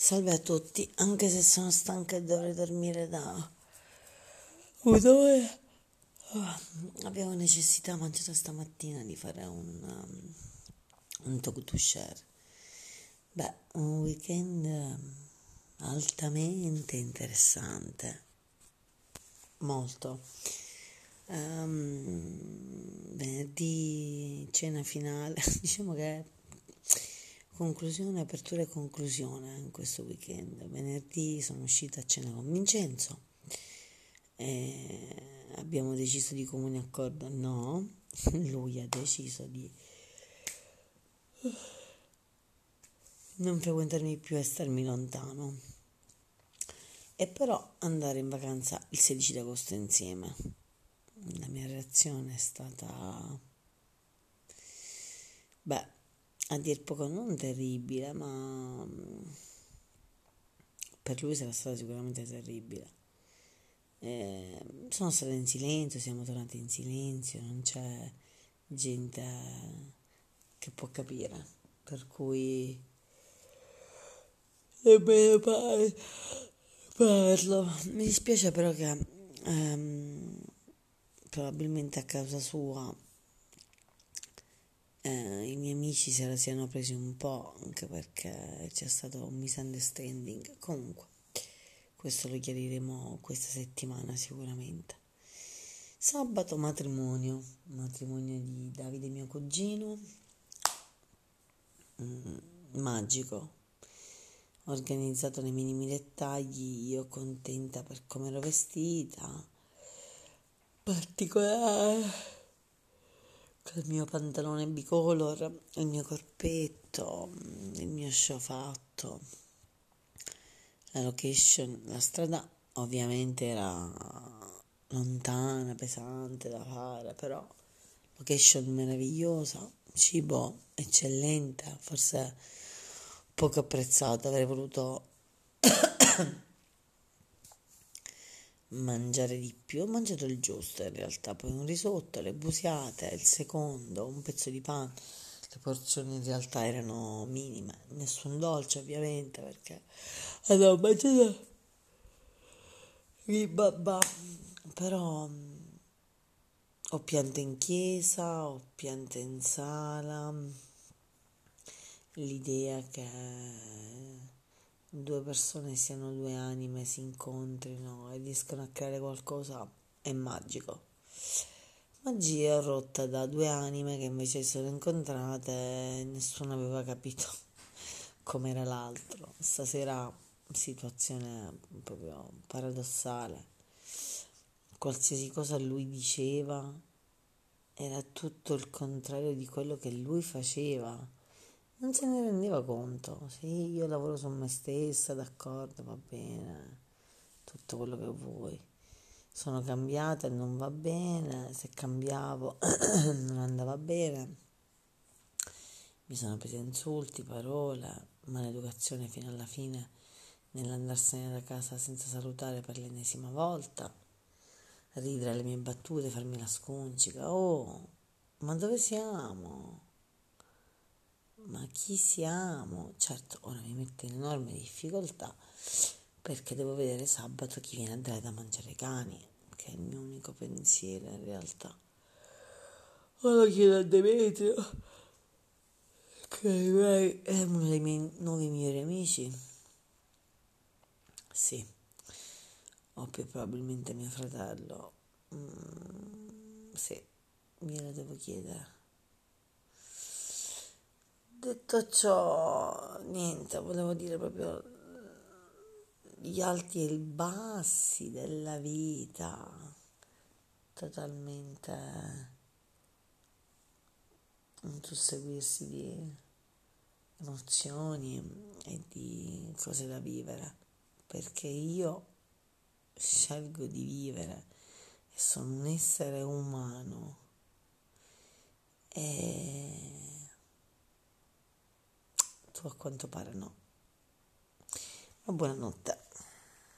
Salve a tutti, anche se sono stanca e dovrei dormire da un'ora, avevo necessità, mangiato stamattina, di fare un, um, un talk to share. Beh, un weekend um, altamente interessante, molto. Um, venerdì cena finale, diciamo che Conclusione, apertura e conclusione in questo weekend. Venerdì sono uscita a cena con Vincenzo. E abbiamo deciso di comune accordo no. Lui ha deciso di non frequentarmi più e starmi lontano. E però andare in vacanza il 16 agosto insieme. La mia reazione è stata... Beh, a dir poco non terribile, ma mm, per lui sarà stata sicuramente terribile. Eh, sono stata in silenzio, siamo tornati in silenzio, non c'è gente che può capire, per cui nemmeno parlo. Mi dispiace però che ehm, probabilmente a causa sua eh, i miei amici se la siano presi un po' anche perché c'è stato un misunderstanding. Comunque, questo lo chiariremo questa settimana sicuramente. Sabato matrimonio, matrimonio di Davide mio cugino, mm, magico, organizzato nei minimi dettagli, io contenta per come ero vestita, particolare il mio pantalone bicolor, il mio corpetto, il mio show la location, la strada ovviamente era lontana, pesante da fare, però location meravigliosa, cibo eccellente, forse poco apprezzato, avrei voluto mangiare di più, ho mangiato il giusto in realtà, poi un risotto, le busiate, il secondo, un pezzo di pane, le porzioni in realtà erano minime, nessun dolce ovviamente perché avevo mangiato il babà, però mm, ho piante in chiesa, ho piante in sala, l'idea che due persone siano due anime, si incontrino e riescano a creare qualcosa è magico. Magia rotta da due anime che invece si sono incontrate e nessuno aveva capito com'era l'altro. Stasera situazione proprio paradossale. Qualsiasi cosa lui diceva era tutto il contrario di quello che lui faceva non se ne rendeva conto. Sì, io lavoro su me stessa, d'accordo, va bene, tutto quello che vuoi. Sono cambiata e non va bene, se cambiavo non andava bene. Mi sono presi insulti, parole, maleducazione fino alla fine nell'andarsene da casa senza salutare per l'ennesima volta, ridere alle mie battute, farmi la sconcica. Oh, ma dove siamo? Ma chi siamo? Certo, ora mi mette in enorme difficoltà perché devo vedere sabato chi viene a dare da mangiare ai cani, che è il mio unico pensiero in realtà. Ora chiedo a Demetrio, che è uno dei miei nuovi migliori amici. Sì, o più probabilmente mio fratello. Mm, sì, glielo devo chiedere. Detto ciò, niente, volevo dire proprio gli alti e i bassi della vita, totalmente un susseguirsi di emozioni e di cose da vivere, perché io scelgo di vivere e sono un essere umano. E tu a quanto pare no. Ma buonanotte.